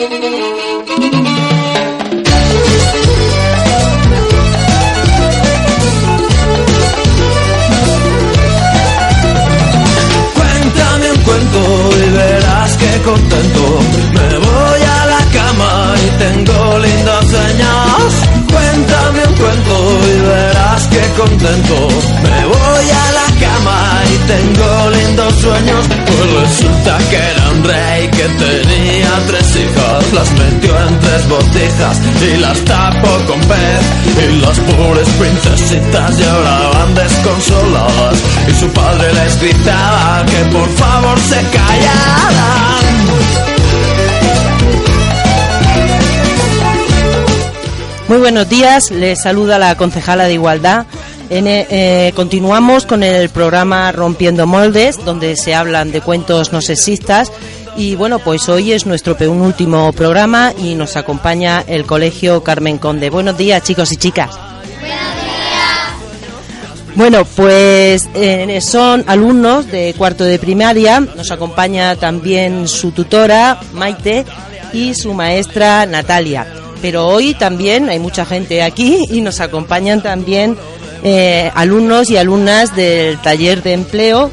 Cuéntame un cuento y verás que contento me voy a la cama y tengo lindos sueños. Cuéntame un cuento y verás que contento me voy a la cama y tengo lindos sueños. Pues resulta que era un rey que tenía tres hijas, las metió en tres botijas y las tapó con pez. Y las pobres princesitas lloraban desconsoladas y su padre les gritaba que por favor se callaran. Muy buenos días, les saluda la concejala de Igualdad. Eh, eh, continuamos con el programa Rompiendo Moldes, donde se hablan de cuentos no sexistas. Y bueno, pues hoy es nuestro penúltimo programa y nos acompaña el Colegio Carmen Conde. Buenos días, chicos y chicas. Bueno, pues eh, son alumnos de cuarto de primaria. Nos acompaña también su tutora, Maite, y su maestra, Natalia. Pero hoy también hay mucha gente aquí y nos acompañan también eh, alumnos y alumnas del taller de empleo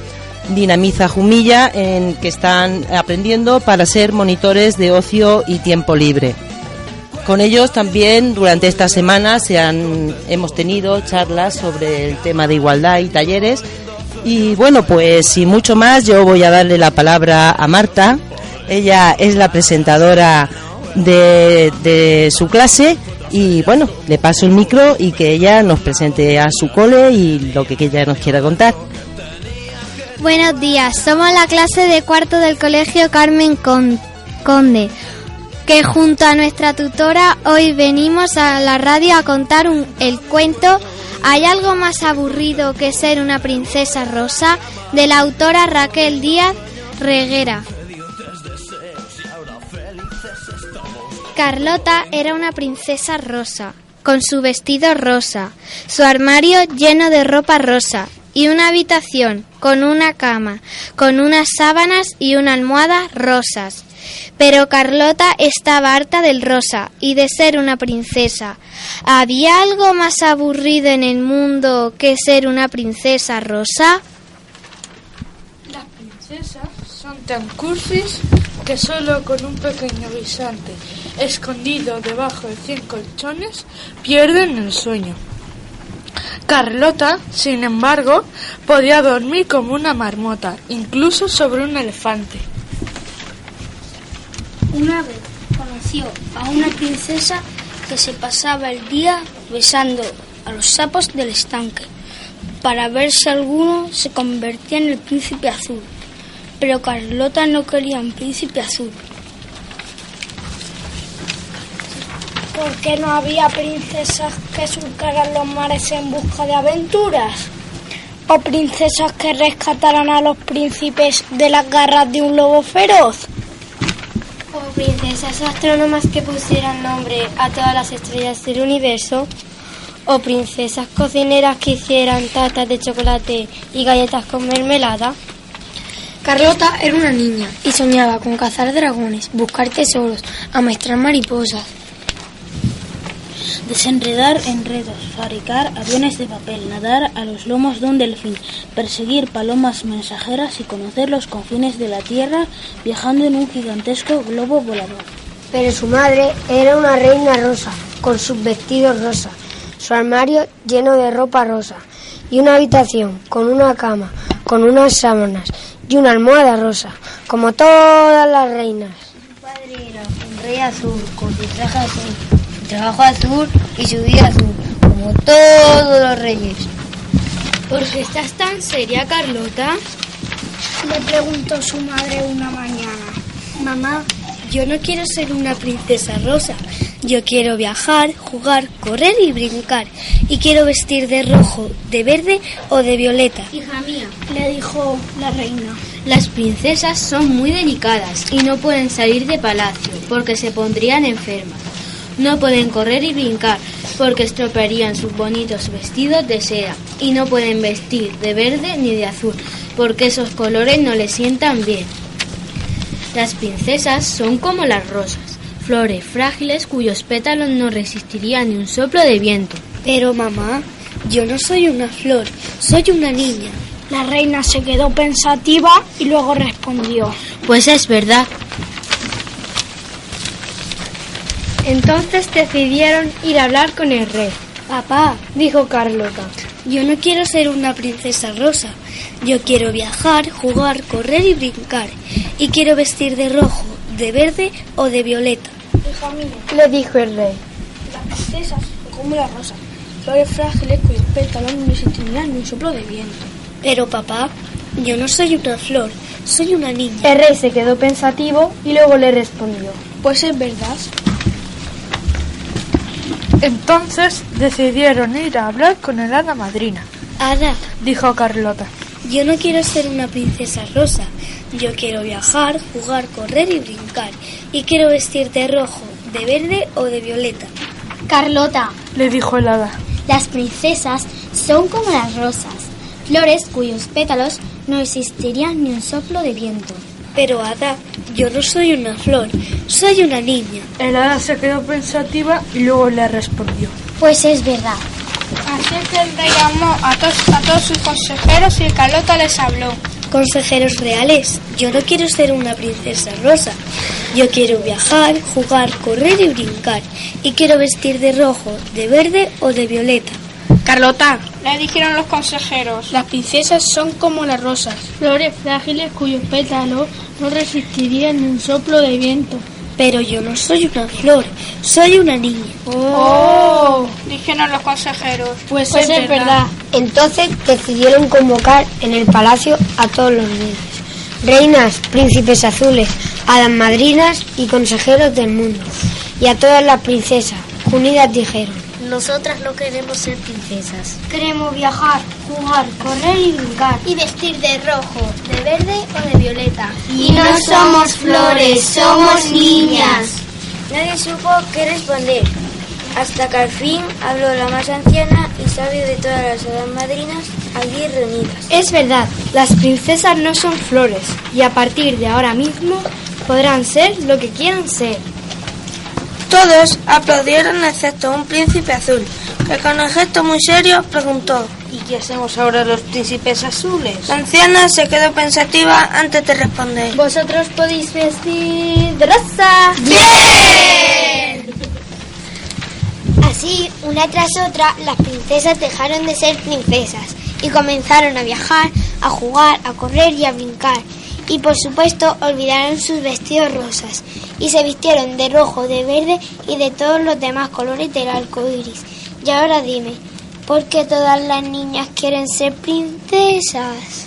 Dinamiza Jumilla, en que están aprendiendo para ser monitores de ocio y tiempo libre. Con ellos también durante esta semana se han, hemos tenido charlas sobre el tema de igualdad y talleres. Y bueno, pues sin mucho más, yo voy a darle la palabra a Marta. Ella es la presentadora de, de su clase y bueno, le paso el micro y que ella nos presente a su cole y lo que ella nos quiera contar. Buenos días, somos la clase de cuarto del Colegio Carmen Con- Conde, que junto a nuestra tutora hoy venimos a la radio a contar un- el cuento ¿Hay algo más aburrido que ser una princesa rosa? de la autora Raquel Díaz Reguera. Carlota era una princesa rosa, con su vestido rosa, su armario lleno de ropa rosa y una habitación con una cama, con unas sábanas y una almohada rosas. Pero Carlota estaba harta del rosa y de ser una princesa. ¿Había algo más aburrido en el mundo que ser una princesa rosa? Las princesas son tan cursis que solo con un pequeño guisante escondido debajo de cien colchones pierden el sueño. Carlota, sin embargo, podía dormir como una marmota, incluso sobre un elefante. Una vez conoció a una princesa que se pasaba el día besando a los sapos del estanque para ver si alguno se convertía en el príncipe azul. Pero Carlota no quería un príncipe azul. ¿Por qué no había princesas que surcaran los mares en busca de aventuras? ¿O princesas que rescataran a los príncipes de las garras de un lobo feroz? O princesas astrónomas que pusieran nombre a todas las estrellas del universo. O princesas cocineras que hicieran tartas de chocolate y galletas con mermelada. Carlota era una niña y soñaba con cazar dragones, buscar tesoros, amaestrar mariposas. Desenredar enredos, fabricar aviones de papel, nadar a los lomos de un delfín, perseguir palomas mensajeras y conocer los confines de la Tierra viajando en un gigantesco globo volador. Pero su madre era una reina rosa, con sus vestidos rosas, su armario lleno de ropa rosa y una habitación con una cama, con unas sábanas y una almohada rosa, como todas las reinas. Su padre era un rey azul, con su traje azul, su trabajo azul y su vida azul, como todos los reyes. ¿Por qué estás tan seria, Carlota? Le preguntó su madre una mañana. Mamá, yo no quiero ser una princesa rosa. Yo quiero viajar, jugar, correr y brincar. Y quiero vestir de rojo, de verde o de violeta. Hija mía, le dijo la reina. Las princesas son muy delicadas y no pueden salir de palacio porque se pondrían enfermas. No pueden correr y brincar porque estropearían sus bonitos vestidos de seda y no pueden vestir de verde ni de azul porque esos colores no les sientan bien. Las princesas son como las rosas, flores frágiles cuyos pétalos no resistirían ni un soplo de viento. Pero mamá, yo no soy una flor, soy una niña. La reina se quedó pensativa y luego respondió. Pues es verdad. Entonces decidieron ir a hablar con el rey. Papá, Dijo Carlota. yo no quiero ser una princesa rosa. Yo quiero viajar, jugar, correr y brincar. Y quiero vestir de rojo, de verde o de violeta. Hija mía, Le dijo el rey. las princesas como la rosa, flores frágiles cuyos pétalos no resistirían ni un soplo de viento. Pero papá, yo no soy una flor, soy una niña. El rey se quedó pensativo y luego le respondió. Pues es verdad. Entonces decidieron ir a hablar con el hada madrina, Ada, dijo Carlota. yo no quiero ser una princesa rosa. Yo quiero viajar, jugar, correr y brincar. Y quiero vestir de rojo, de verde o de violeta. Carlota, Le dijo el hada. las princesas son como las rosas, flores cuyos pétalos no existirían ni un soplo de viento. Pero Ada, yo no soy una flor, soy una niña. El hada se quedó pensativa y luego le respondió. Pues es verdad. Así que el rey llamó a todos, a todos sus consejeros y Carlota les habló. Consejeros reales, yo no quiero ser una princesa rosa. Yo quiero viajar, jugar, correr y brincar. Y quiero vestir de rojo, de verde o de violeta. Carlota, le dijeron los consejeros. Las princesas son como las rosas, flores frágiles cuyos pétalos no resistirían ni un soplo de viento. Pero yo no soy una flor, soy una niña. Oh, dijeron los consejeros. Pues, es, verdad. Entonces decidieron convocar en el palacio a todos los reyes, reinas, príncipes azules, hadas madrinas y consejeros del mundo, y a todas las princesas. Unidas dijeron, Nosotras no queremos ser princesas. Queremos viajar, jugar, correr y brincar. Y vestir de rojo, de verde o de violeta. Y no somos flores, somos niñas. Nadie supo qué responder, hasta que al fin habló la más anciana y sabia de todas las hadas madrinas allí reunidas. Es verdad, las princesas no son flores y a partir de ahora mismo podrán ser lo que quieran ser. Todos aplaudieron excepto un príncipe azul, que con un gesto muy serio preguntó. ¿Y qué hacemos ahora los príncipes azules? La anciana se quedó pensativa antes de responder. Vosotros podéis vestir de rosa. Así, una tras otra, las princesas dejaron de ser princesas y comenzaron a viajar, a jugar, a correr y a brincar. Y por supuesto olvidaron sus vestidos rosas y se vistieron de rojo, de verde y de todos los demás colores del arco iris. Y ahora dime, ¿por qué todas las niñas quieren ser princesas?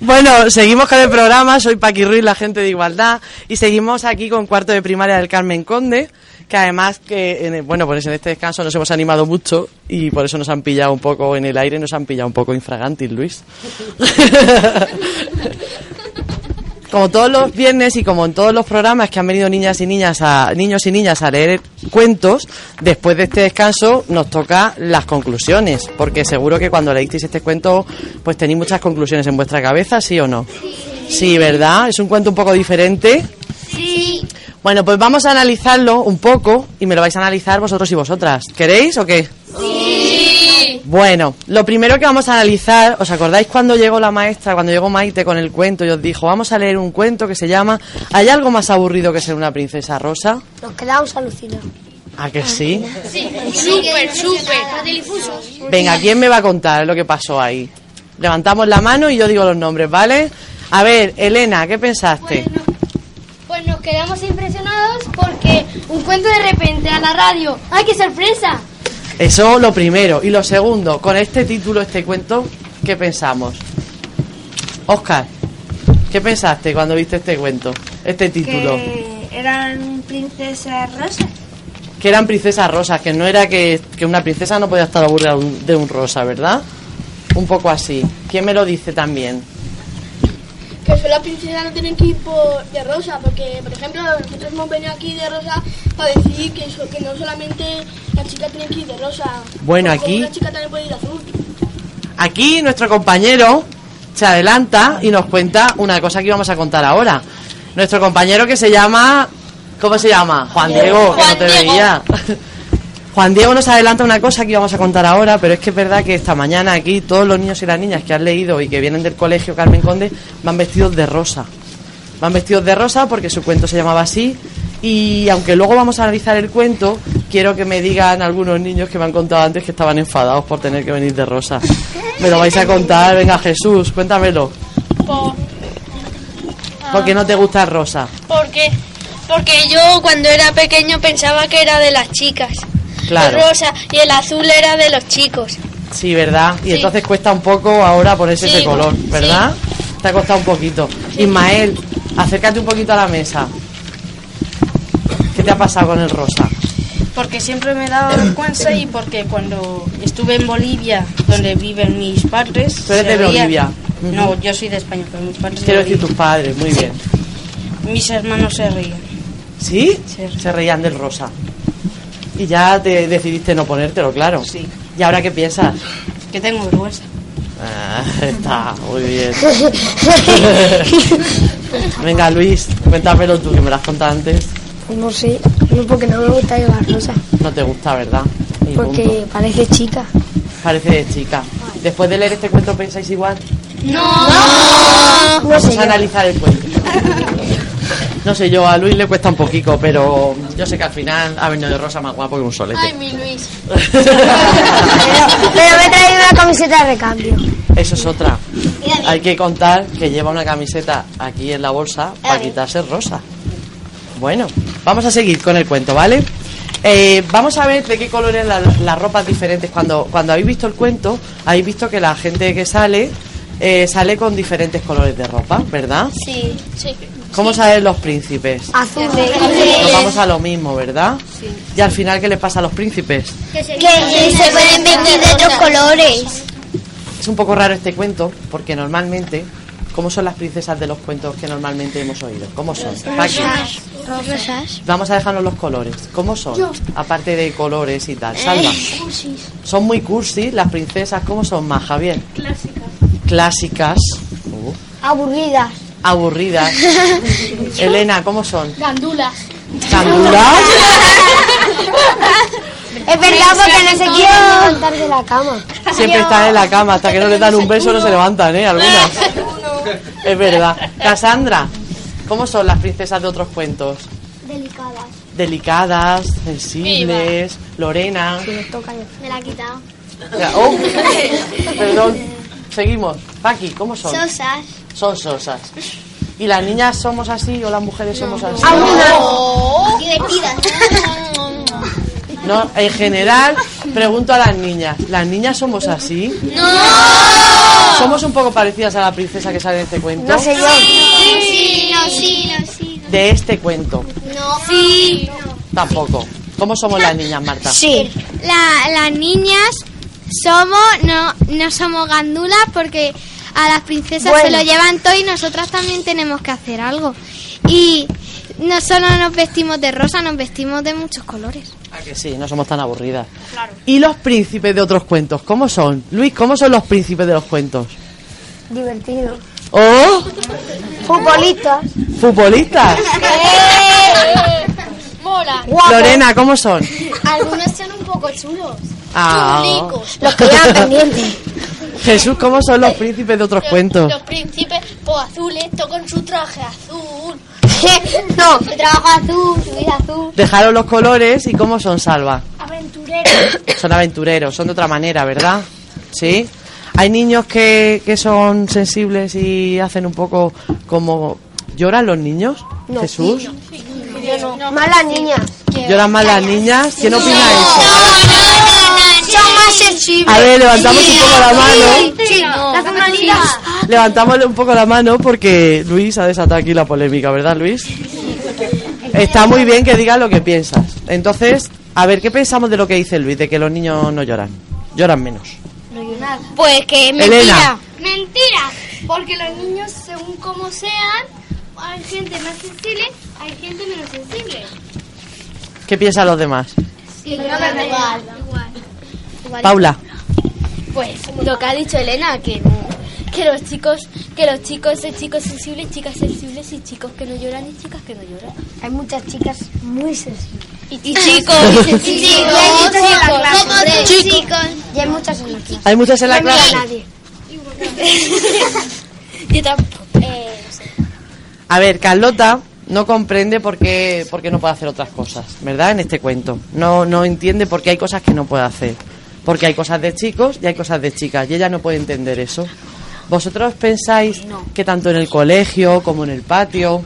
Bueno, seguimos con el programa. Soy Paqui Ruiz, la gente de Igualdad, y seguimos aquí con cuarto de primaria del Carmen Conde, que además que, en bueno, pues en este descanso nos hemos animado mucho y por eso nos han pillado un poco en el aire, nos han pillado un poco infragantis, Luis. como todos los viernes y como en todos los programas que han venido niñas y niñas a, niños y niñas a leer cuentos, después de este descanso nos toca las conclusiones, porque seguro que cuando leísteis este cuento, pues tenéis muchas conclusiones en vuestra cabeza, ¿sí o no? Sí, ¿verdad? Es un cuento un poco diferente. Sí. Bueno, pues vamos a analizarlo un poco y me lo vais a analizar vosotros y vosotras. ¿Queréis o qué? Sí. Bueno, lo primero que vamos a analizar, ¿os acordáis cuando llegó la maestra, cuando llegó Maite con el cuento y os dijo, vamos a leer un cuento que se llama ¿Hay algo más aburrido que ser una princesa rosa? Nos quedamos alucinados. ¿A que sí? Sí. Súper, súper. Venga, ¿quién me va a contar lo que pasó ahí? Levantamos la mano y yo digo los nombres, ¿vale? A ver, Elena, ¿qué pensaste? Pues nos quedamos impresionados porque un cuento de repente a la radio. ¡Ay, qué sorpresa! Eso lo primero. Y lo segundo, con este título, este cuento, ¿qué pensamos? Oscar, ¿qué pensaste cuando viste este cuento? Este título. Que eran princesas rosas. Que eran princesas rosas, que no era que, que una princesa no podía estar aburrida de un- de un rosa, ¿verdad? Un poco así. ¿Quién me lo dice también? Que fue la princesa no tiene que ir por, de rosa, porque, por ejemplo, nosotros hemos venido aquí de rosa para decir que, so- que no solamente la chica tiene que ir de rosa. Bueno, como aquí- chica también puede ir azul. Aquí nuestro compañero se adelanta y nos cuenta una cosa que íbamos a contar ahora. Nuestro compañero que se llama... ¿Cómo se llama? Juan Diego, que no te veía. Juan Diego nos adelanta una cosa que íbamos a contar ahora, pero es que es verdad que esta mañana aquí todos los niños y las niñas que han leído y que vienen del colegio Carmen Conde van vestidos de rosa. Van vestidos de rosa porque su cuento se llamaba así y aunque luego vamos a analizar el cuento, quiero que me digan algunos niños que me han contado antes que estaban enfadados por tener que venir de rosa. Me lo vais a contar, venga Jesús, cuéntamelo. Por- ¿Por qué no te gusta rosa? porque, porque yo cuando era pequeño pensaba que era de las chicas. Claro. El rosa y el azul era de los chicos. Sí, ¿verdad? Y Sí. entonces cuesta un poco ahora ponerse Sí, ese color, ¿verdad? Te ha costado un poquito. Ismael, acércate un poquito a la mesa. ¿Qué te ha pasado con el rosa? Porque siempre me daba vergüenza y porque cuando estuve en Bolivia, donde viven mis padres... Tú eres se de reían- Bolivia. No, yo soy de España, pero mis padres... de Quiero decir tus padres, muy bien. Mis hermanos se reían. ¿Sí? Se reían del rosa. Y ya te decidiste no ponértelo, claro. Sí. ¿Y ahora qué piensas? Que tengo vergüenza. Ah, está muy bien. Venga, Luis, cuéntamelo tú, que me lo has contado antes. No sé, no porque no me gusta llevar rosa, No te gusta, ¿verdad? Y punto. porque parece chica. Parece de chica. Después de leer este cuento, ¿pensáis igual? No. Vamos a analizar el cuento. No sé, yo a Luis le cuesta un poquito, pero yo sé que al final ha venido de rosa más guapo que un solete. Ay, mi Luis. Pero me he traído una camiseta de recambio. Eso es otra. Hay que contar que lleva una camiseta aquí en la bolsa para quitarse rosa. Bueno, vamos a seguir con el cuento, ¿vale? Eh, vamos a ver de qué colores la- las ropas diferentes. Cuando, cuando habéis visto el cuento, habéis visto que la gente que sale eh, sale con diferentes colores de ropa, ¿verdad? Sí, sí. ¿Cómo salen los príncipes? Azul. Nos vamos a lo mismo, ¿verdad? Y al final, ¿qué les pasa a los príncipes? Que se pueden vestir de otros colores. Es un poco raro este cuento porque normalmente ¿Cómo son las princesas de los cuentos que normalmente hemos oído? ¿Cómo son? Paqui. Rosas. Vamos a dejarnos los colores. ¿Cómo son? Yo. Aparte de colores y tal. Salva. Cursis. Son muy cursi las princesas. ¿Cómo son más, Javier? Clásicas. Clásicas. Uh, Aburridas. Aburridas. Elena, ¿cómo son? Gandulas. ¿Gandulas? Es verdad porque no se quieren levantar de la cama. Siempre están en la cama. Hasta que no les dan un beso no se levantan, ¿eh? Algunas. Es verdad. Cassandra, ¿cómo son las princesas de otros cuentos? Delicadas. Delicadas, sensibles. Lorena. Me la ha quitado. Oh, perdón. Seguimos. Paqui, ¿cómo son? Sosas. Son sosas. ¿Y las niñas somos así o las mujeres somos así? Divertidas. No, en general, pregunto a las niñas. ¿Las niñas somos así? ¡No! ¿Somos un poco parecidas a la princesa que sale en este cuento? No sé yo. Sí, no, sí, no, sí. De este cuento. No. Sí. Tampoco. ¿Cómo somos las niñas, Marta? Sí. La- las niñas somos, no, no somos gandulas porque a las princesas Bueno. se lo llevan todo y nosotras también tenemos que hacer algo. Y no solo nos vestimos de rosa, nos vestimos de muchos colores. Ah, que sí, no somos tan aburridas. ¿Y los príncipes de otros cuentos? ¿Cómo son? Luis, ¿cómo son los príncipes de los cuentos? Divertido. ¿Oh? Futbolistas. ¿Futbolistas? Mola. Lorena, ¿cómo son? Algunos son un poco chulos. Ah. Los que llevan pendientes. Jesús, ¿cómo son los príncipes de otros cuentos? Los príncipes, pues azules, todo con su traje azul. no, el trabajo azul, su vida azul. Dejaron los colores y ¿cómo son, Salva? Aventureros. Son aventureros, son de otra manera, ¿verdad? ¿Sí? Hay niños que, que son sensibles y hacen un poco como... ¿Lloran los niños? No. Jesús. Malas niñas. ¿Lloran más las niñas? ¿Quién opina eso? Son más sensibles. A ver, levantamos un poco la mano. Sí, las femeninas. Levantámosle un poco la mano porque Luis ha desatado aquí la polémica, ¿verdad, Luis? Está muy bien que digas lo que piensas. Entonces, a ver, ¿qué pensamos de lo que dice Luis, de que los niños no lloran? Lloran menos. Pues que es Elena. Mentira. Porque los niños, según como sean, hay gente más sensible, hay gente menos sensible. ¿Qué piensan los demás? Sí, no me da igual. Paula. Pues lo que ha dicho Elena, que que los chicos, que los chicos son chicos sensibles, chicas sensibles y chicos que no lloran y chicas que no lloran. Hay muchas chicas muy sensibles. Y, chicos, Y chicos. Y hay muchas en la clase. Somos dos Chicos. chicos. Y hay muchas en la clase. ¿Hay muchas en la No mira clase? a nadie. Yo tampoco. Eh, A ver, Carlota no comprende por qué, por qué no puede hacer otras cosas, ¿verdad? En este cuento. No, no entiende por qué hay cosas que no puede hacer. Porque hay cosas de chicos y hay cosas de chicas. Y ella no puede entender eso. ¿Vosotros pensáis que tanto en el colegio como en el patio,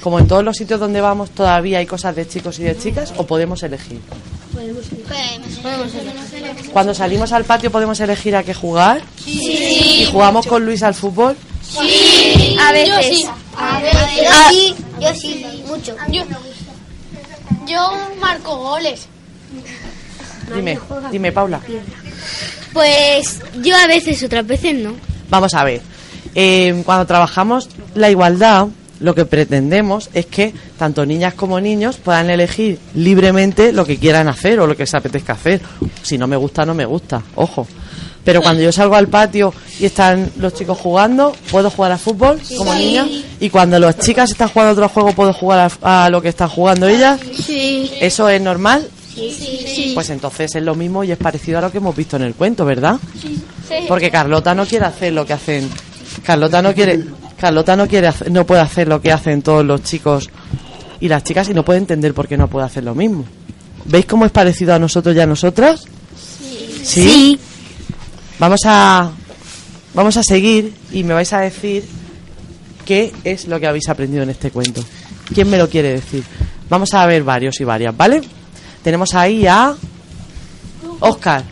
como en todos los sitios donde vamos, todavía hay cosas de chicos y de chicas o podemos elegir? Cuando salimos al patio podemos elegir a qué jugar y jugamos con Luis al fútbol. Sí. A veces. Yo sí. A veces. Yo sí. Yo sí. Mucho. Yo, yo marco goles. Dime, dime, Paula. Pues yo a veces, otras veces no. Vamos a ver. Eh, cuando trabajamos la igualdad, lo que pretendemos es que tanto niñas como niños puedan elegir libremente lo que quieran hacer o lo que se apetezca hacer. Si no me gusta, no me gusta. Ojo. Pero cuando yo salgo al patio y están los chicos jugando, puedo jugar al fútbol como Sí. niña. Y cuando las chicas están jugando a otro juego, puedo jugar a, a lo que están jugando ellas. Sí. ¿Eso es normal? Sí. Sí. Pues entonces es lo mismo y es parecido a lo que hemos visto en el cuento, ¿verdad? Sí. Porque Carlota no quiere hacer lo que hacen. Carlota no quiere. Carlota no quiere hacer- no puede hacer lo que hacen todos los chicos y las chicas y no puede entender por qué no puede hacer lo mismo. ¿Veis cómo es parecido a nosotros y a nosotras? Sí. Vamos a vamos a seguir y me vais a decir qué es lo que habéis aprendido en este cuento. ¿Quién me lo quiere decir? Vamos a ver varios y varias, ¿vale? Tenemos ahí a Oscar,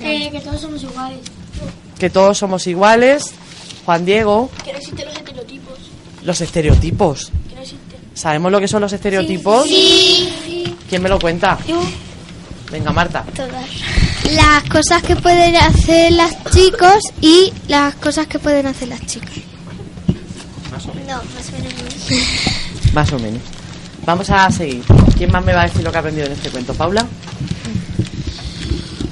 Eh, que todos somos iguales. que todos somos iguales. Juan Diego, Que no existen los estereotipos. los estereotipos. Que no existen. ¿Sabemos lo que son los estereotipos? Sí. ¿Quién me lo cuenta? Venga, Marta. Todas. Las cosas que pueden hacer las chicos y las cosas que pueden hacer las chicas. Más o menos. No, más o menos. Más o menos. Vamos a seguir. ¿Quién más me va a decir lo que ha aprendido en este cuento? ¿Paula?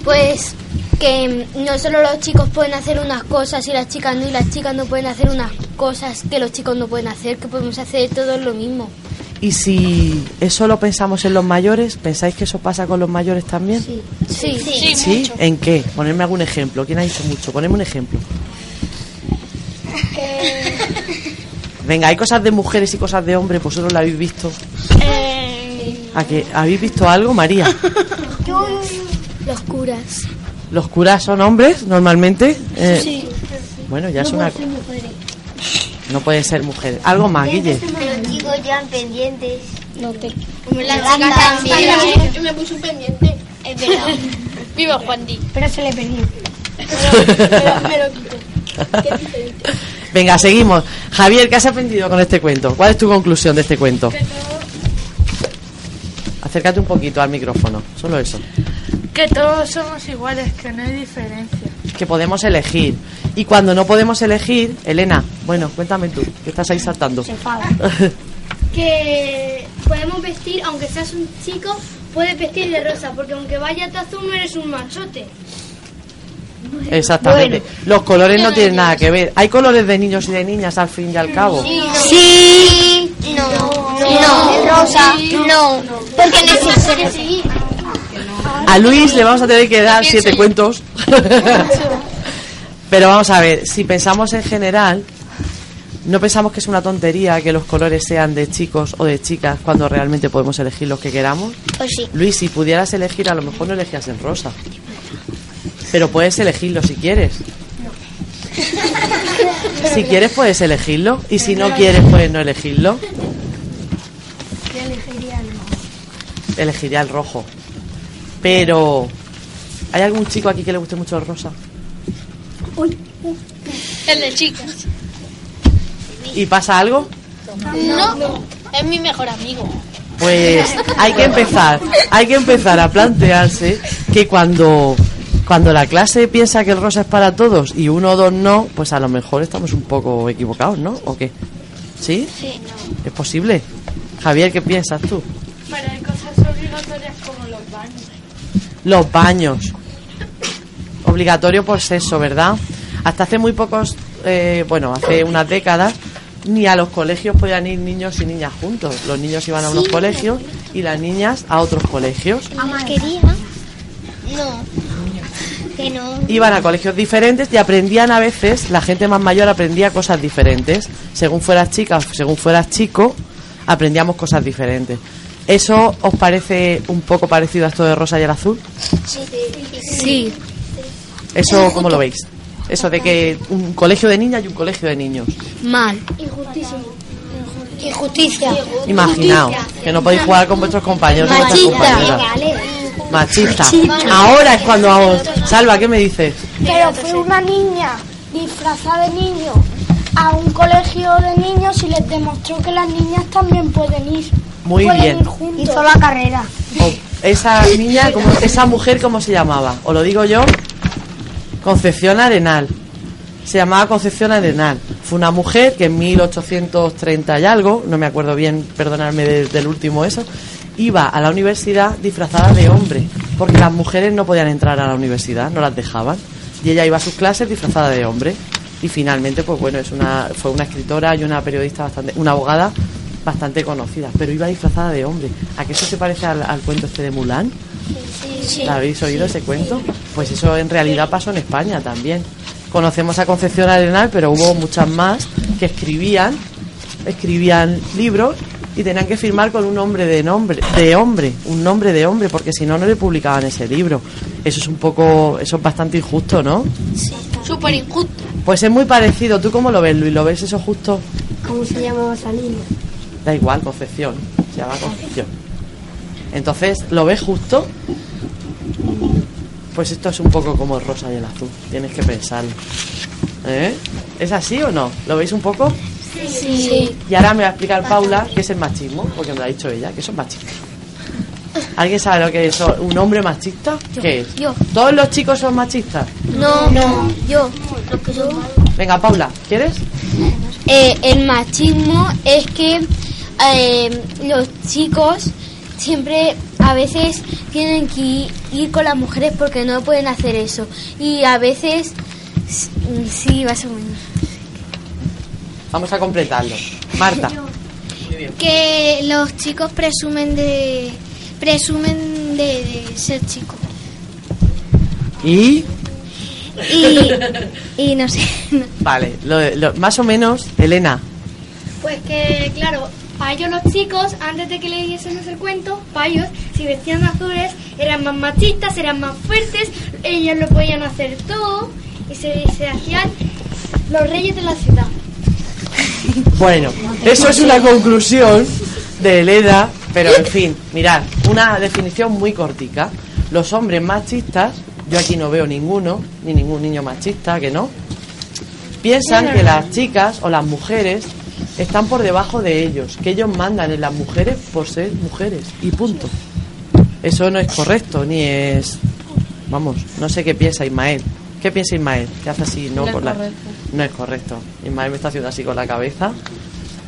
Pues que no solo los chicos pueden hacer unas cosas y las chicas no, y las chicas no pueden hacer unas cosas que los chicos no pueden hacer, que podemos hacer todos lo mismo. Y si eso lo pensamos en los mayores, ¿pensáis que eso pasa con los mayores también? Sí. Sí, sí. ¿Sí? ¿En qué? Ponerme algún ejemplo. ¿Quién ha dicho mucho? Ponedme un ejemplo. Venga, hay cosas de mujeres y cosas de hombres, vosotros lo habéis visto. ¿A qué? ¿Habéis visto algo, María? Los curas. ¿Los curas son hombres normalmente? Eh, Sí. Bueno, ya es una... No puede ser mujer. Algo más, Guille. Los chicos llevan pendientes. No te. La chica también. Yo me puse un pendiente. Es verdad. Viva Juan Di. Pero se le perdió. Pero me lo quito. Qué diferente. Venga, seguimos. Javier, ¿qué has aprendido con este cuento? ¿Cuál es tu conclusión de este cuento? Acércate un poquito al micrófono, solo eso. Que todos somos iguales, que no hay diferencia. Que podemos elegir. Y cuando no podemos elegir, Elena, bueno, cuéntame tú, que estás ahí saltando. Que podemos vestir, aunque seas un chico, puedes vestir de rosa, porque aunque vayas de azul no eres un machote. Exactamente. Los colores no tienen nada que ver. Hay colores de niños y de niñas al fin y al cabo. Sí. No. No. Rosa. No. Porque necesitas A Luis le vamos a tener que dar siete cuentos. Pero vamos a ver, si pensamos en general, no pensamos que es una tontería que los colores sean de chicos o de chicas cuando realmente podemos elegir los que queramos. Pues sí. Luis, si pudieras elegir, a lo mejor no elegías en rosa. Pero puedes elegirlo si quieres. Si quieres, puedes elegirlo. Y si no quieres, puedes no elegirlo. Elegiría el rojo. Pero, ¿hay algún chico aquí que le guste mucho el rosa? El de chicas. ¿Y pasa algo? No. Es mi mejor amigo. Pues hay que empezar, hay que empezar a plantearse que cuando cuando la clase piensa que el rosa es para todos y uno o dos no, pues a lo mejor estamos un poco equivocados, ¿no? ¿O qué? ¿Sí? Sí, no. ¿Es posible? Javier, ¿qué piensas tú? Pero hay cosas obligatorias como los baños. Los baños. Obligatorio por sexo, ¿verdad? Hasta hace muy pocos, eh, bueno, hace unas décadas, ni a los colegios podían ir niños y niñas juntos. Los niños iban a unos colegios y las niñas a otros colegios. Masquería. No. Que no. Iban a colegios diferentes y aprendían a veces, la gente más mayor aprendía cosas diferentes. Según fueras chica o según fueras chico, aprendíamos cosas diferentes. ¿Eso os parece un poco parecido a esto de rosa y el azul? Sí. ¿Eso cómo lo veis? Eso de que un colegio de niñas y un colegio de niños. Mal. Injusticia. Injusticia. Imaginaos que no podéis jugar con vuestros compañeros Machista. Ahora es cuando vamos. Salva, ¿qué me dices? Pero fue una niña disfrazada de niño a un colegio de niños y les demostró que las niñas también pueden ir. Muy pueden bien. ir juntos. Hizo la carrera. O esa niña, como, esa mujer, ¿cómo se llamaba? ¿O lo digo yo? Concepción Arenal. Se llamaba Concepción Arenal. Fue una mujer que en 1830 y algo, no me acuerdo bien, perdonadme de- del último eso, iba a la universidad disfrazada de hombre, porque las mujeres no podían entrar a la universidad, no las dejaban. Y ella iba a sus clases disfrazada de hombre. Y finalmente, pues bueno, es una, fue una escritora y una periodista bastante, una abogada bastante conocida, pero iba disfrazada de hombre. ¿A qué eso se parece al, al cuento este de Mulan? ¿La habéis oído ese cuento? Pues eso en realidad pasó en España también. Conocemos a Concepción Arenal, pero hubo muchas más que escribían, escribían libros y tenían que firmar con un nombre de nombre, de hombre, un nombre de hombre, porque si no no le publicaban ese libro. Eso es un poco, eso es bastante injusto, ¿no? Súper injusto. Pues es muy parecido. ¿Tú cómo lo ves, Luis? ¿Lo ves eso justo? ¿Cómo se llamaba esa niña? Da igual, Concepción. Se llama Concepción. Entonces, ¿lo ves justo? Pues esto es un poco como el rosa y el azul. Tienes que pensarlo. ¿Eh? ¿Es así o no? ¿Lo veis un poco? Sí. Y ahora me va a explicar Paula qué es el machismo, porque me lo ha dicho ella, que eso es machismo. ¿Alguien sabe lo que es eso? un hombre machista? ¿Qué es? Yo. ¿Todos los chicos son machistas? No, no. Yo. Venga, Paula, ¿quieres? Eh, el machismo es que eh, los chicos siempre a veces tienen que ir, con las mujeres porque no pueden hacer eso. Y a veces s- sí, más o menos. Vamos a completarlo. Marta. Que los chicos presumen de presumen de, de ser chicos. Y... Y, y no sé. no. Vale, lo- lo- más o menos, Elena. Pues que, claro, para ellos los chicos, antes de que le diésemos el cuento, para ellos, si vestían azules, eran más machistas, eran más fuertes, ellos lo podían hacer todo y se, se hacían los reyes de la ciudad. Bueno, eso es una conclusión de Elena, pero en fin, mirad, una definición muy cortica. Los hombres machistas, yo aquí no veo ninguno, ni ningún niño machista, que no, piensan que las chicas o las mujeres están por debajo de ellos, que ellos mandan en las mujeres por ser mujeres, y punto. Eso no es correcto, ni es... Vamos, no sé qué piensa Ismael. ¿Qué piensa Ismael? ¿Qué hace así? No, No es la- no es correcto. Ismael me está haciendo así con la cabeza.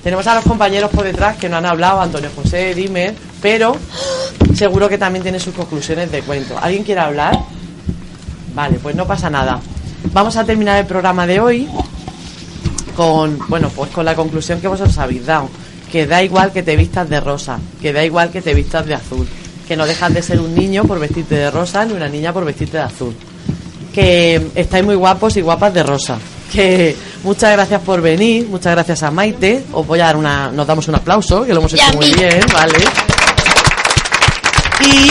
Tenemos a los compañeros por detrás que no han hablado, Antonio José, dime, pero seguro que también tiene sus conclusiones de cuento. ¿Alguien quiere hablar? Vale, pues no pasa nada. Vamos a terminar el programa de hoy con, bueno, pues con la conclusión que vosotros habéis dado. Que da igual que te vistas de rosa, que da igual que te vistas de azul, que no dejas de ser un niño por vestirte de rosa ni una niña por vestirte de azul. Que estáis muy guapos y guapas de rosa. Que muchas gracias por venir, muchas gracias a Maite. Os voy a dar una, nos damos un aplauso, que lo hemos hecho muy bien, ¿vale? Y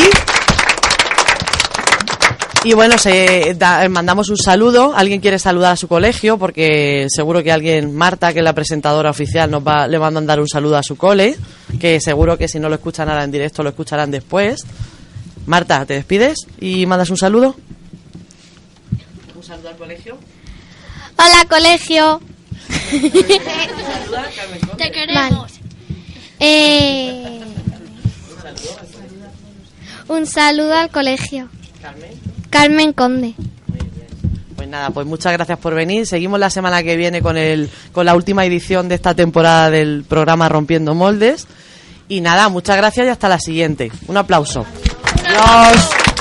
Y bueno, se da- mandamos un saludo. ¿Alguien quiere saludar a su colegio? Porque seguro que alguien, Marta, que es la presentadora oficial, nos va, le va a mandar un saludo a su cole. Que seguro que si no lo escuchan ahora en directo, lo escucharán después. Marta, ¿te despides y mandas un saludo? Un saludo al colegio. Hola, colegio. Te queremos. Eh, un saludo al colegio. Carmen Conde. Pues nada, pues muchas gracias por venir. Seguimos la semana que viene con el con la última edición de esta temporada del programa Rompiendo Moldes. Y nada, muchas gracias y hasta la siguiente. Un aplauso. Adiós.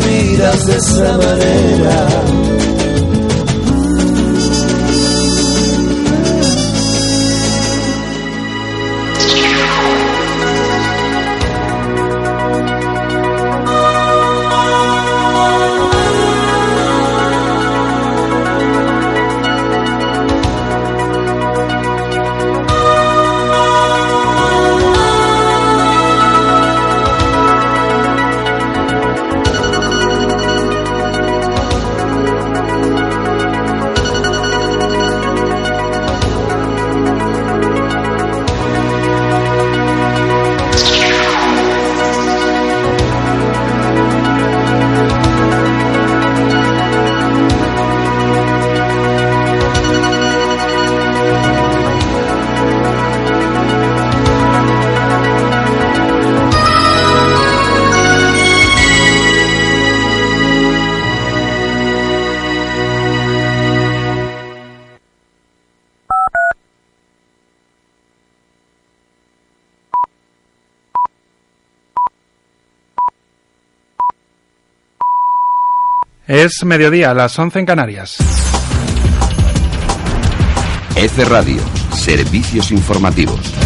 Miras de esa manera. Es mediodía, las 11 en Canarias. F Radio, servicios informativos.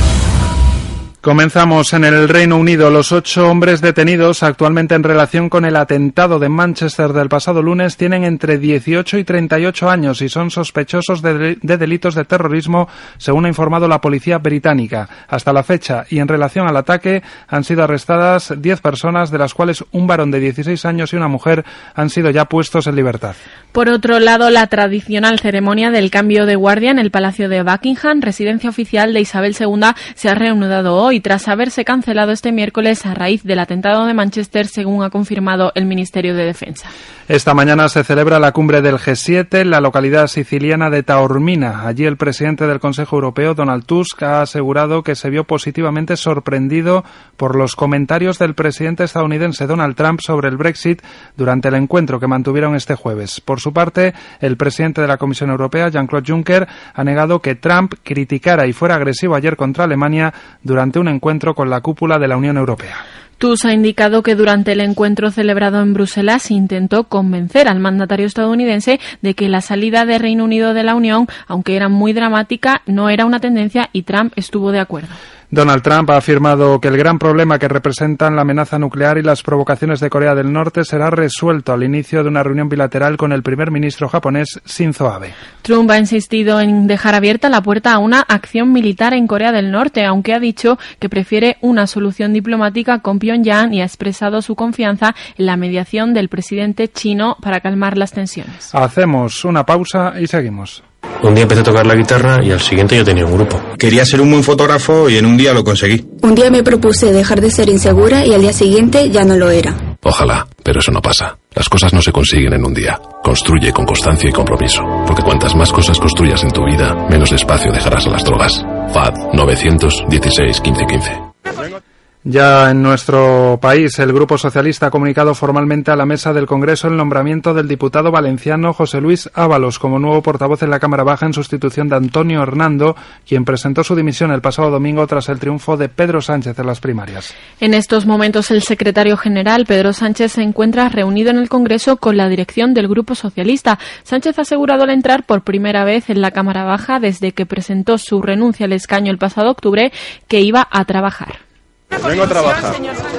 Comenzamos en el Reino Unido. Los ocho hombres detenidos actualmente en relación con el atentado de Manchester del pasado lunes tienen entre 18 y 38 años y son sospechosos de, delitos de terrorismo, según ha informado la policía británica. Hasta la fecha y en relación al ataque han sido arrestadas 10 personas, de las cuales un varón de 16 años y una mujer han sido ya puestos en libertad. Por otro lado, la tradicional ceremonia del cambio de guardia en el Palacio de Buckingham, residencia oficial de Isabel II, se ha reanudado hoy y tras haberse cancelado este miércoles a raíz del atentado de Manchester, según ha confirmado el Ministerio de Defensa. Esta mañana se celebra la cumbre del G7 en la localidad siciliana de Taormina. Allí el presidente del Consejo Europeo, Donald Tusk, ha asegurado que se vio positivamente sorprendido por los comentarios del presidente estadounidense Donald Trump sobre el Brexit durante el encuentro que mantuvieron este jueves. Por su parte, el presidente de la Comisión Europea, Jean-Claude Juncker, ha negado que Trump criticara y fuera agresivo ayer contra Alemania durante encuentro con la cúpula de la Unión Europea. TUS ha indicado que durante el encuentro celebrado en Bruselas intentó convencer al mandatario estadounidense de que la salida de Reino Unido de la Unión, aunque era muy dramática, no era una tendencia y Trump estuvo de acuerdo. Donald Trump ha afirmado que el gran problema que representan la amenaza nuclear y las provocaciones de Corea del Norte será resuelto al inicio de una reunión bilateral con el primer ministro japonés Shinzo Abe. Trump ha insistido en dejar abierta la puerta a una acción militar en Corea del Norte, aunque ha dicho que prefiere una solución diplomática con Pyongyang y ha expresado su confianza en la mediación del presidente chino para calmar las tensiones. Hacemos una pausa y seguimos. Un día empecé a tocar la guitarra y al siguiente yo tenía un grupo. Quería ser un buen fotógrafo y en un día lo conseguí. Un día me propuse dejar de ser insegura y al día siguiente ya no lo era. Ojalá, pero eso no pasa. Las cosas no se consiguen en un día. Construye con constancia y compromiso. Porque cuantas más cosas construyas en tu vida, menos espacio dejarás a las drogas. FAD 916 1515. Ya en nuestro país, el Grupo Socialista ha comunicado formalmente a la mesa del Congreso el nombramiento del diputado valenciano José Luis Ábalos como nuevo portavoz en la Cámara Baja en sustitución de Antonio Hernando, quien presentó su dimisión el pasado domingo tras el triunfo de Pedro Sánchez en las primarias. En estos momentos, el secretario general, Pedro Sánchez, se encuentra reunido en el Congreso con la dirección del Grupo Socialista. Sánchez ha asegurado al entrar por primera vez en la Cámara Baja desde que presentó su renuncia al escaño el pasado octubre que iba a trabajar. Vengo a trabajar.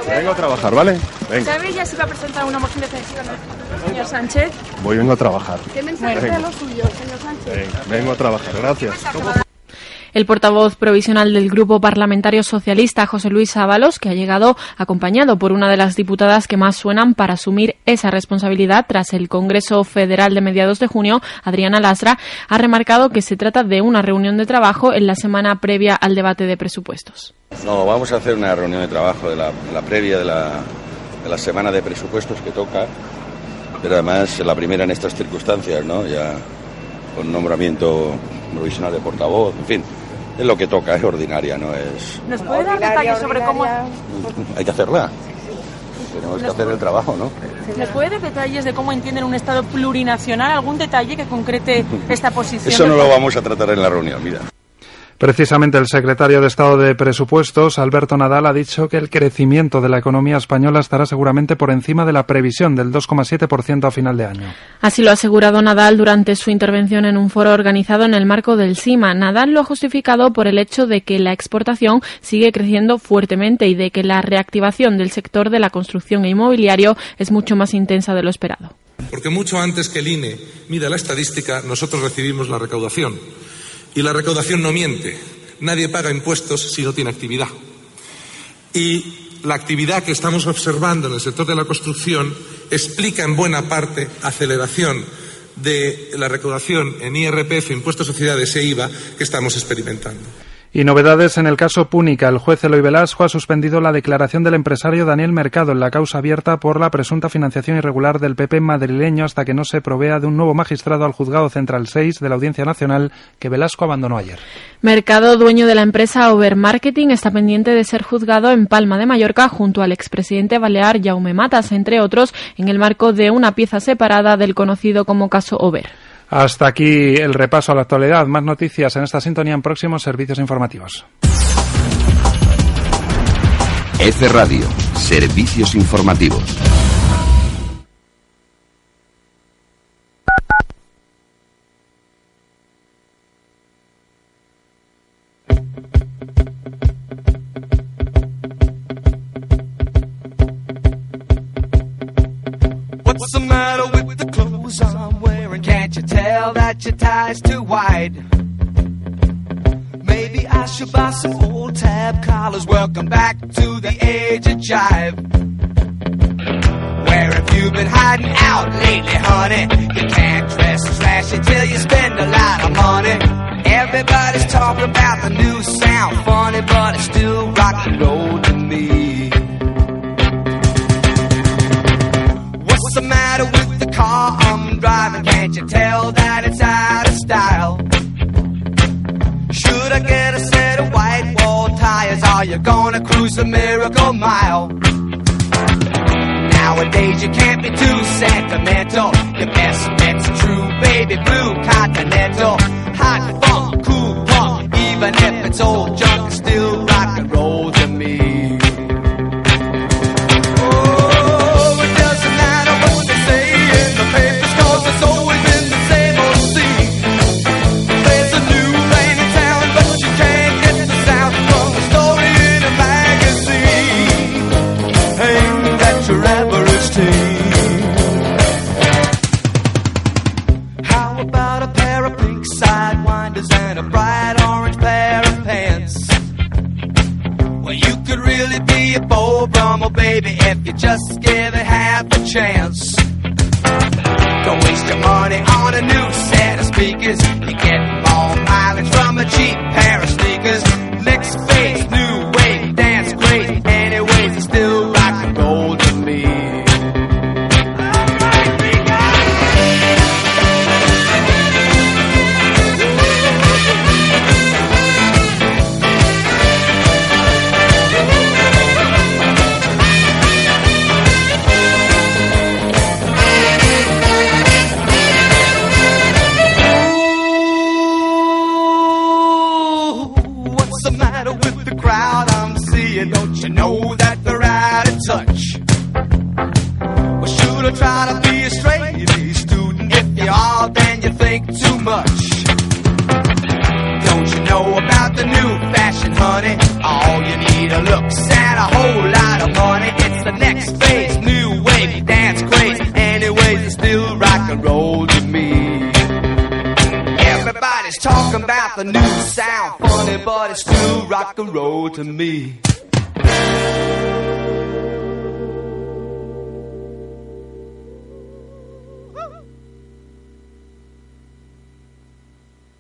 Vengo a trabajar, ¿vale? Venga. ¿Sabe ya si va a presentar una moción de censura señor Sánchez? Voy, vengo a trabajar. ¿Qué mensaje Venga. lo suyo, señor Sánchez? Venga, vengo a trabajar, gracias. El portavoz provisional del Grupo Parlamentario Socialista, José Luis Ábalos, que ha llegado acompañado por una de las diputadas que más suenan para asumir esa responsabilidad tras el Congreso Federal de mediados de junio, Adriana Lastra, ha remarcado que se trata de una reunión de trabajo en la semana previa al debate de presupuestos. No, vamos a hacer una reunión de trabajo de la, previa de la semana de presupuestos que toca, pero además la primera en estas circunstancias, ¿no? Ya con nombramiento provisional de portavoz, en fin, es lo que toca, es ordinaria, no es... ¿Nos puede dar detalles sobre cómo... Hay que hacerla. Tenemos que hacer el trabajo, ¿no? ¿Nos puede dar detalles de cómo entienden un Estado plurinacional? ¿Algún detalle que concrete esta posición? Eso no lo vamos a tratar en la reunión, mira. Precisamente el secretario de Estado de Presupuestos, Alberto Nadal, ha dicho que el crecimiento de la economía española estará seguramente por encima de la previsión del 2,7% a final de año. Así lo ha asegurado Nadal durante su intervención en un foro organizado en el marco del CIMA. Nadal lo ha justificado por el hecho de que la exportación sigue creciendo fuertemente y de que la reactivación del sector de la construcción e inmobiliario es mucho más intensa de lo esperado. Porque mucho antes que el INE mida la estadística, nosotros recibimos la recaudación. Y la recaudación no miente. Nadie paga impuestos si no tiene actividad. Y la actividad que estamos observando en el sector de la construcción explica en buena parte aceleración de la recaudación en IRPF, impuestos de sociedades e IVA que estamos experimentando. Y novedades en el caso Púnica. El juez Eloy Velasco ha suspendido la declaración del empresario Daniel Mercado en la causa abierta por la presunta financiación irregular del PP madrileño hasta que no se provea de un nuevo magistrado al juzgado central 6 de la Audiencia Nacional que Velasco abandonó ayer. Mercado, dueño de la empresa Overmarketing, está pendiente de ser juzgado en Palma de Mallorca junto al expresidente balear Jaume Matas, entre otros, en el marco de una pieza separada del conocido como caso Over. Hasta aquí el repaso a la actualidad. Más noticias en esta sintonía en próximos servicios informativos. F Radio, servicios informativos.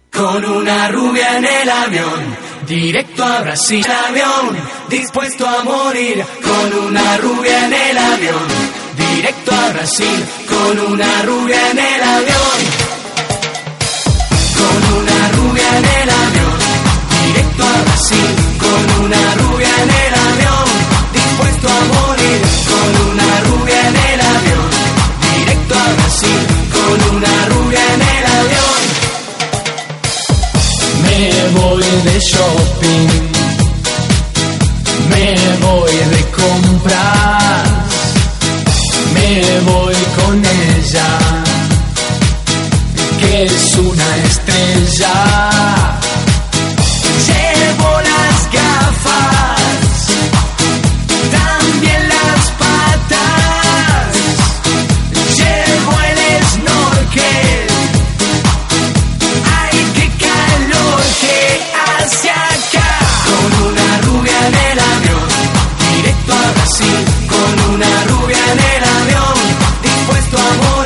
Con una rubia en el avión, directo a Brasil. El avión, dispuesto a morir. Con una rubia en el avión, directo a Brasil. Con una rubia en el avión. Con una rubia en el avión con una rubia en el avión, dispuesto a morir, con una rubia en el avión, directo a Brasil, con una rubia en el avión. Me voy de shopping, me voy de compras, me voy con ella, que es una estrella en el avión, directo a Brasil, con una rubia en el avión, dispuesto a morir.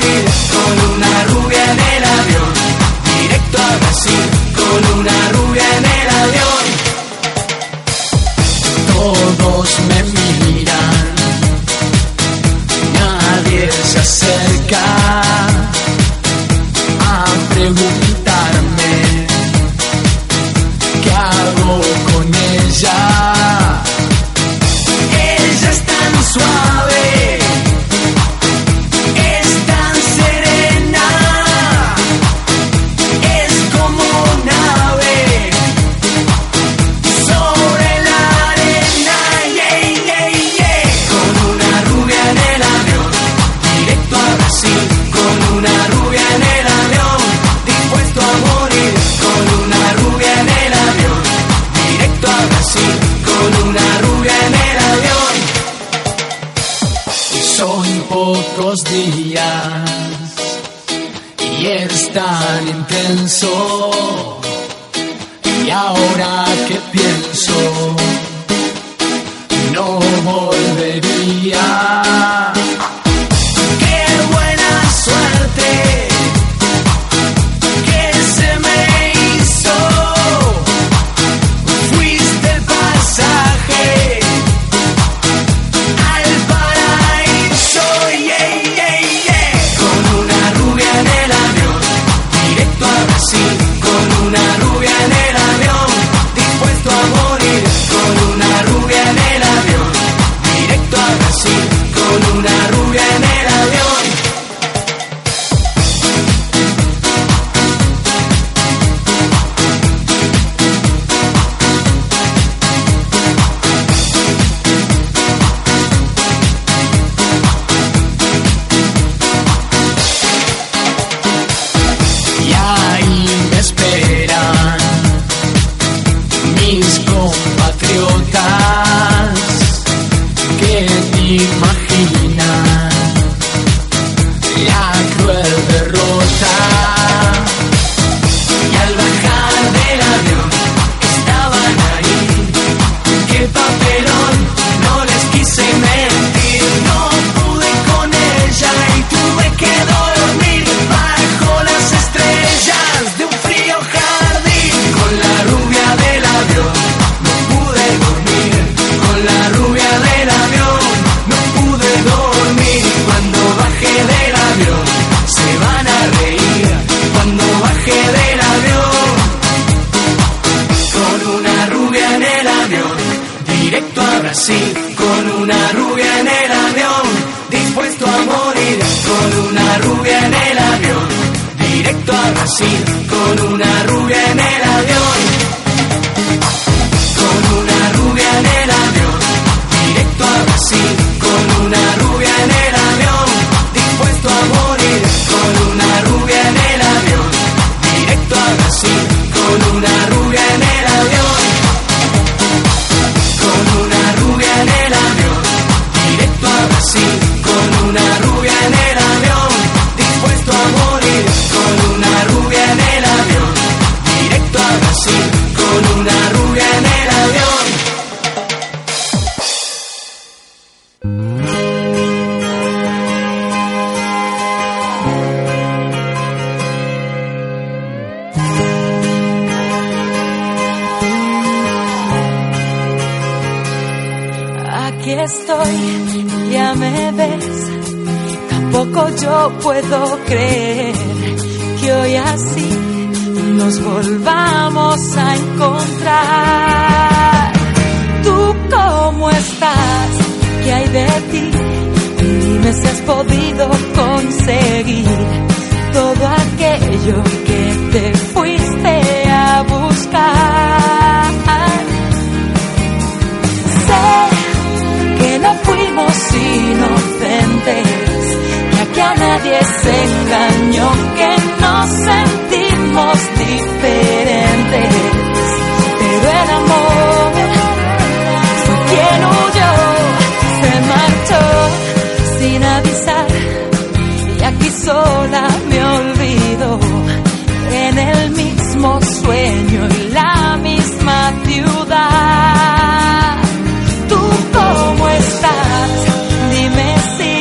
Ti? Dime has podido conseguir todo aquello que te fuiste a buscar. Sé que no fuimos inocentes, que aquí a nadie se engañó, que nos sentimos diferentes. Pero el amor y aquí sola me olvido en el mismo sueño y la misma ciudad. ¿Tú cómo estás? Dime si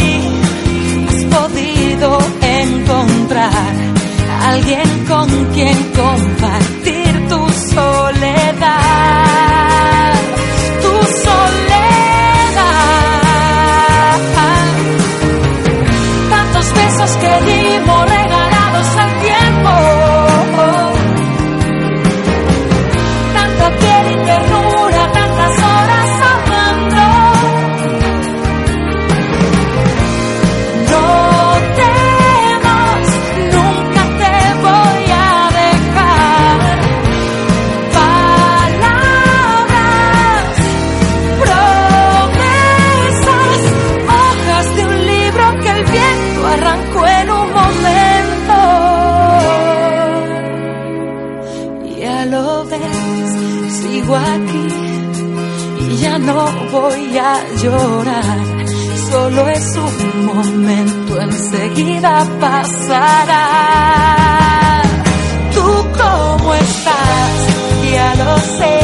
has podido encontrar a alguien con quien compartir que llorar. Solo es un momento, enseguida pasará. ¿Tú cómo estás? Ya lo sé.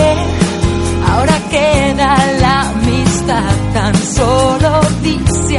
Ahora queda la amistad, tan solo di si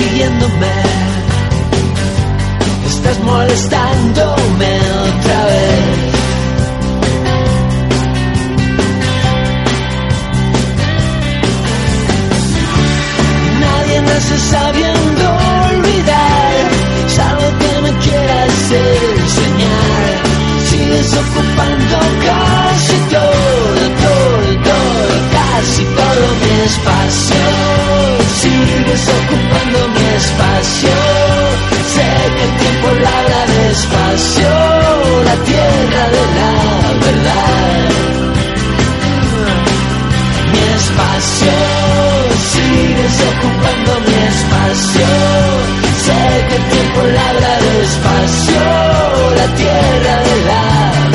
persiguiéndome. Estás molestándome otra vez. Nadie nace sabiendo olvidar, salvo que me quieras enseñar. Sigues ocupando casi todo, todo, todo, casi todo mi espacio. Sigues ocupando despacio. Sé que el tiempo labra despacio la tierra de la verdad. Mi espacio sigues ocupando mi espacio. Sé que el tiempo labra despacio la tierra de la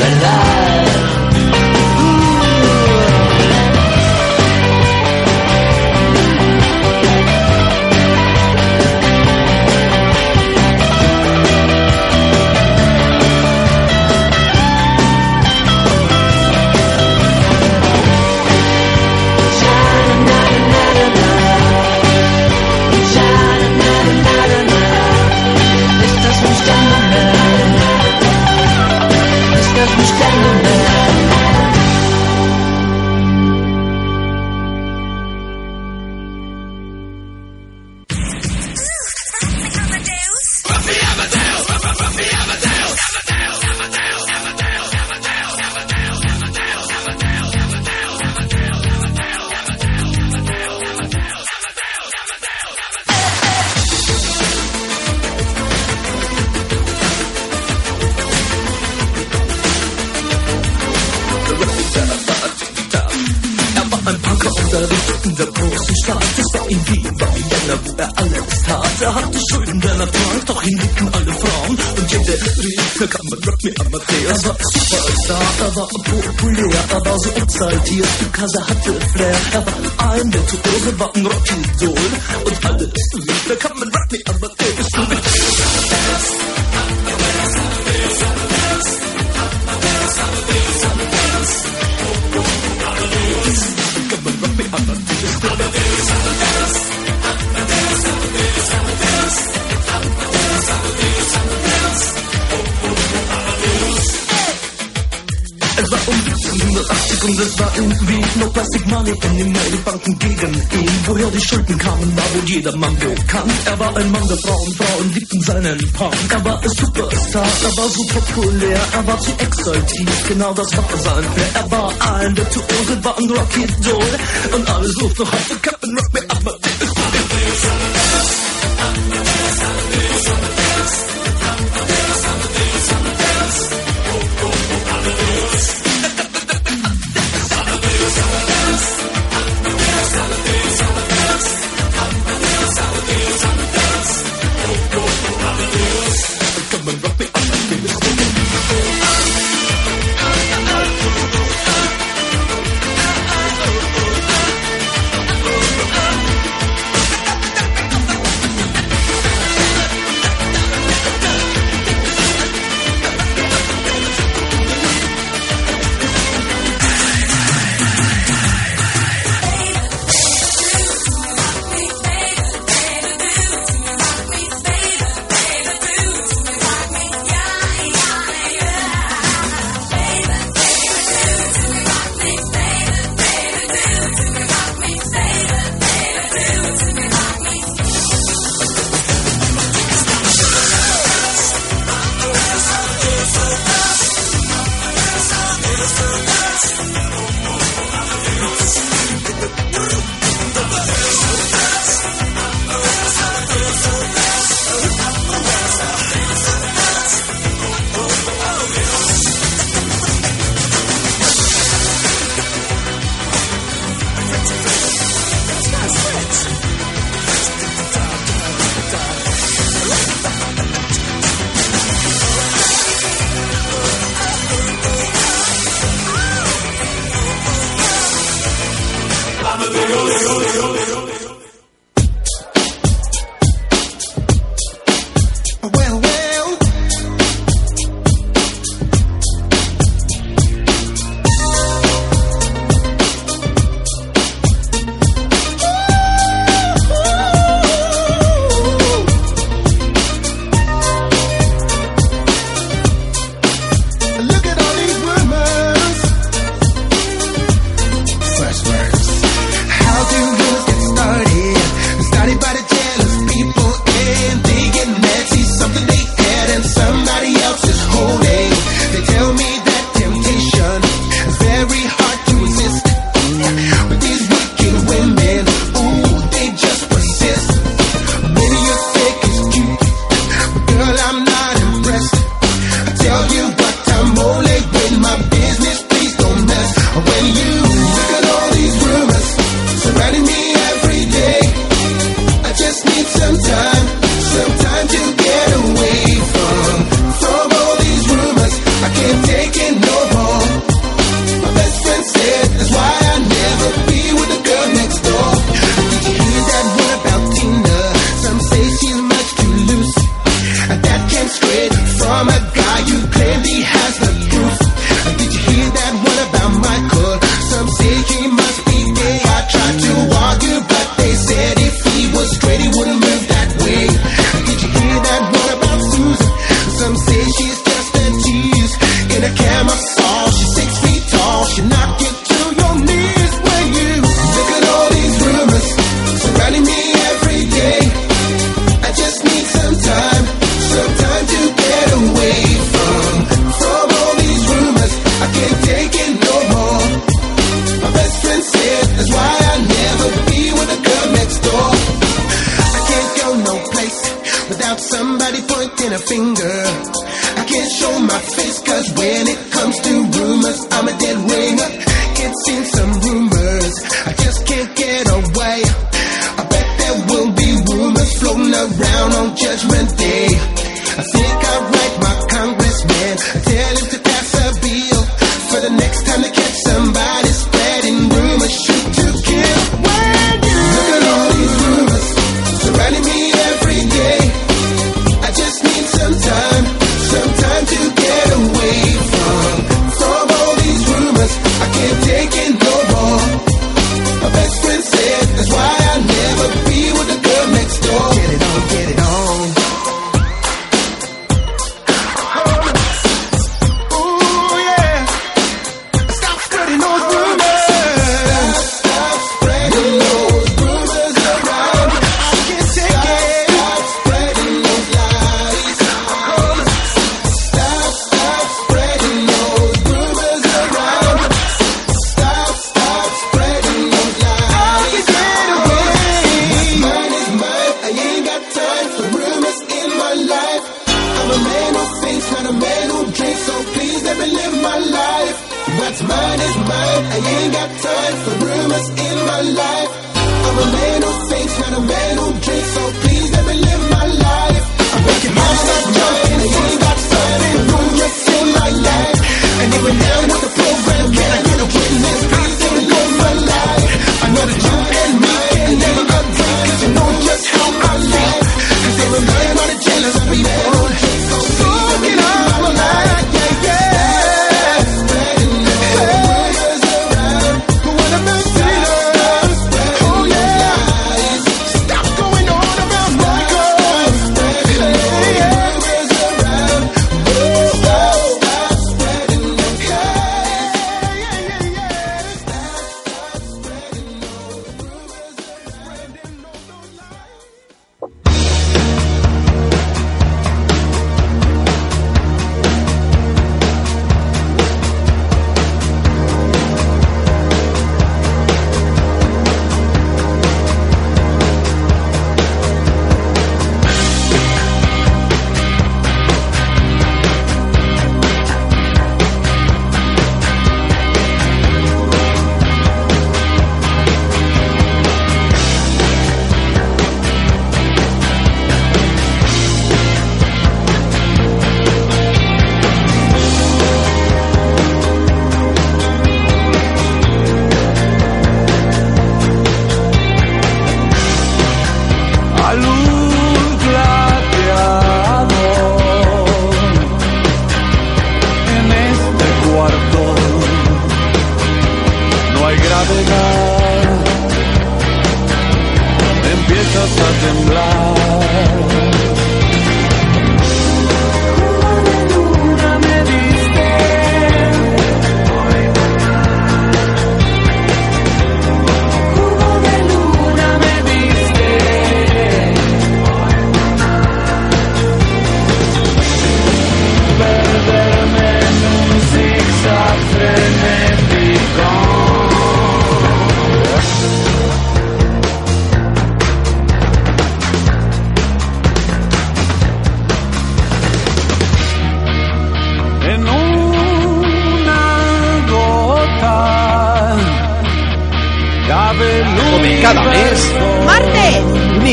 Schulden der Natur, doch ihn liebten alle Frauen und jeder rief, da kann man Rock Me Amadeus. Er war Superstar, er war populär, er war so exaltiert, die Kasse hatte Flair. Er war ein Virtuose, war ein Rockidol und alle liebten, da kann man Rock Me Amadeus. 1980 und es war irgendwie noch Plastic Money und in meine Banken gegen ihn. Woher die Schulden kamen, war wohl jedermann bekannt. Er war ein Mann der Frauen, Frauen liebten seinen Punk. Er war ein Superstar, er war so populär, er war zu exaltiert, genau das war sein Flair. Er war ein Virtuose, war ein Rocky Doll und alle suchten heute Captain Rock, mir ab,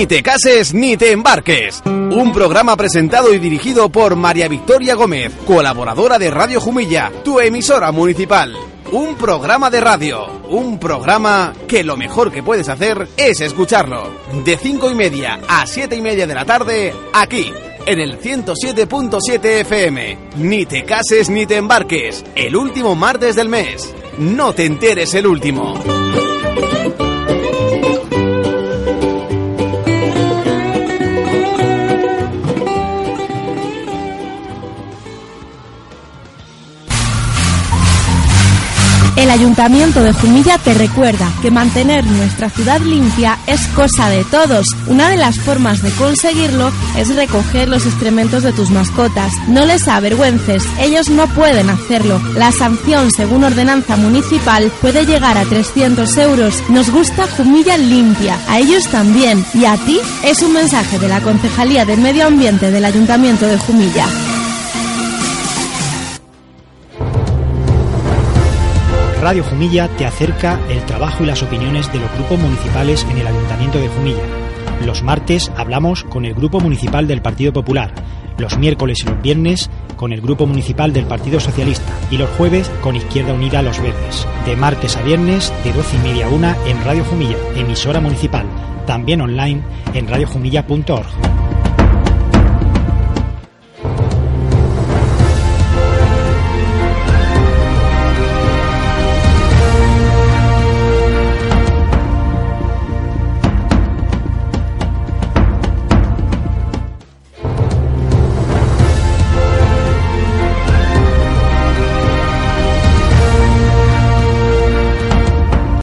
Ni te cases ni te embarques. Un programa presentado y dirigido por María Victoria Gómez, colaboradora de Radio Jumilla, tu emisora municipal. Un programa de radio, un programa que lo mejor que puedes hacer es escucharlo. De cinco y media a siete y media de la tarde, aquí, en el 107.7 FM. Ni te cases ni te embarques. El último martes del mes. No te enteres el último. El Ayuntamiento de Jumilla te recuerda que mantener nuestra ciudad limpia es cosa de todos. Una de las formas de conseguirlo es recoger los excrementos de tus mascotas. No les avergüences, ellos no pueden hacerlo. La sanción, según ordenanza municipal, puede llegar a 300 euros. Nos gusta Jumilla limpia, a ellos también. Y a ti es un mensaje de la Concejalía del Medio Ambiente del Ayuntamiento de Jumilla. Radio Jumilla te acerca el trabajo y las opiniones de los grupos municipales en el Ayuntamiento de Jumilla. Los martes hablamos con el Grupo Municipal del Partido Popular, los miércoles y los viernes con el Grupo Municipal del Partido Socialista y los jueves con Izquierda Unida Los Verdes. De martes a viernes de 12 y media a 1 en Radio Jumilla, emisora municipal, también online en radiojumilla.org.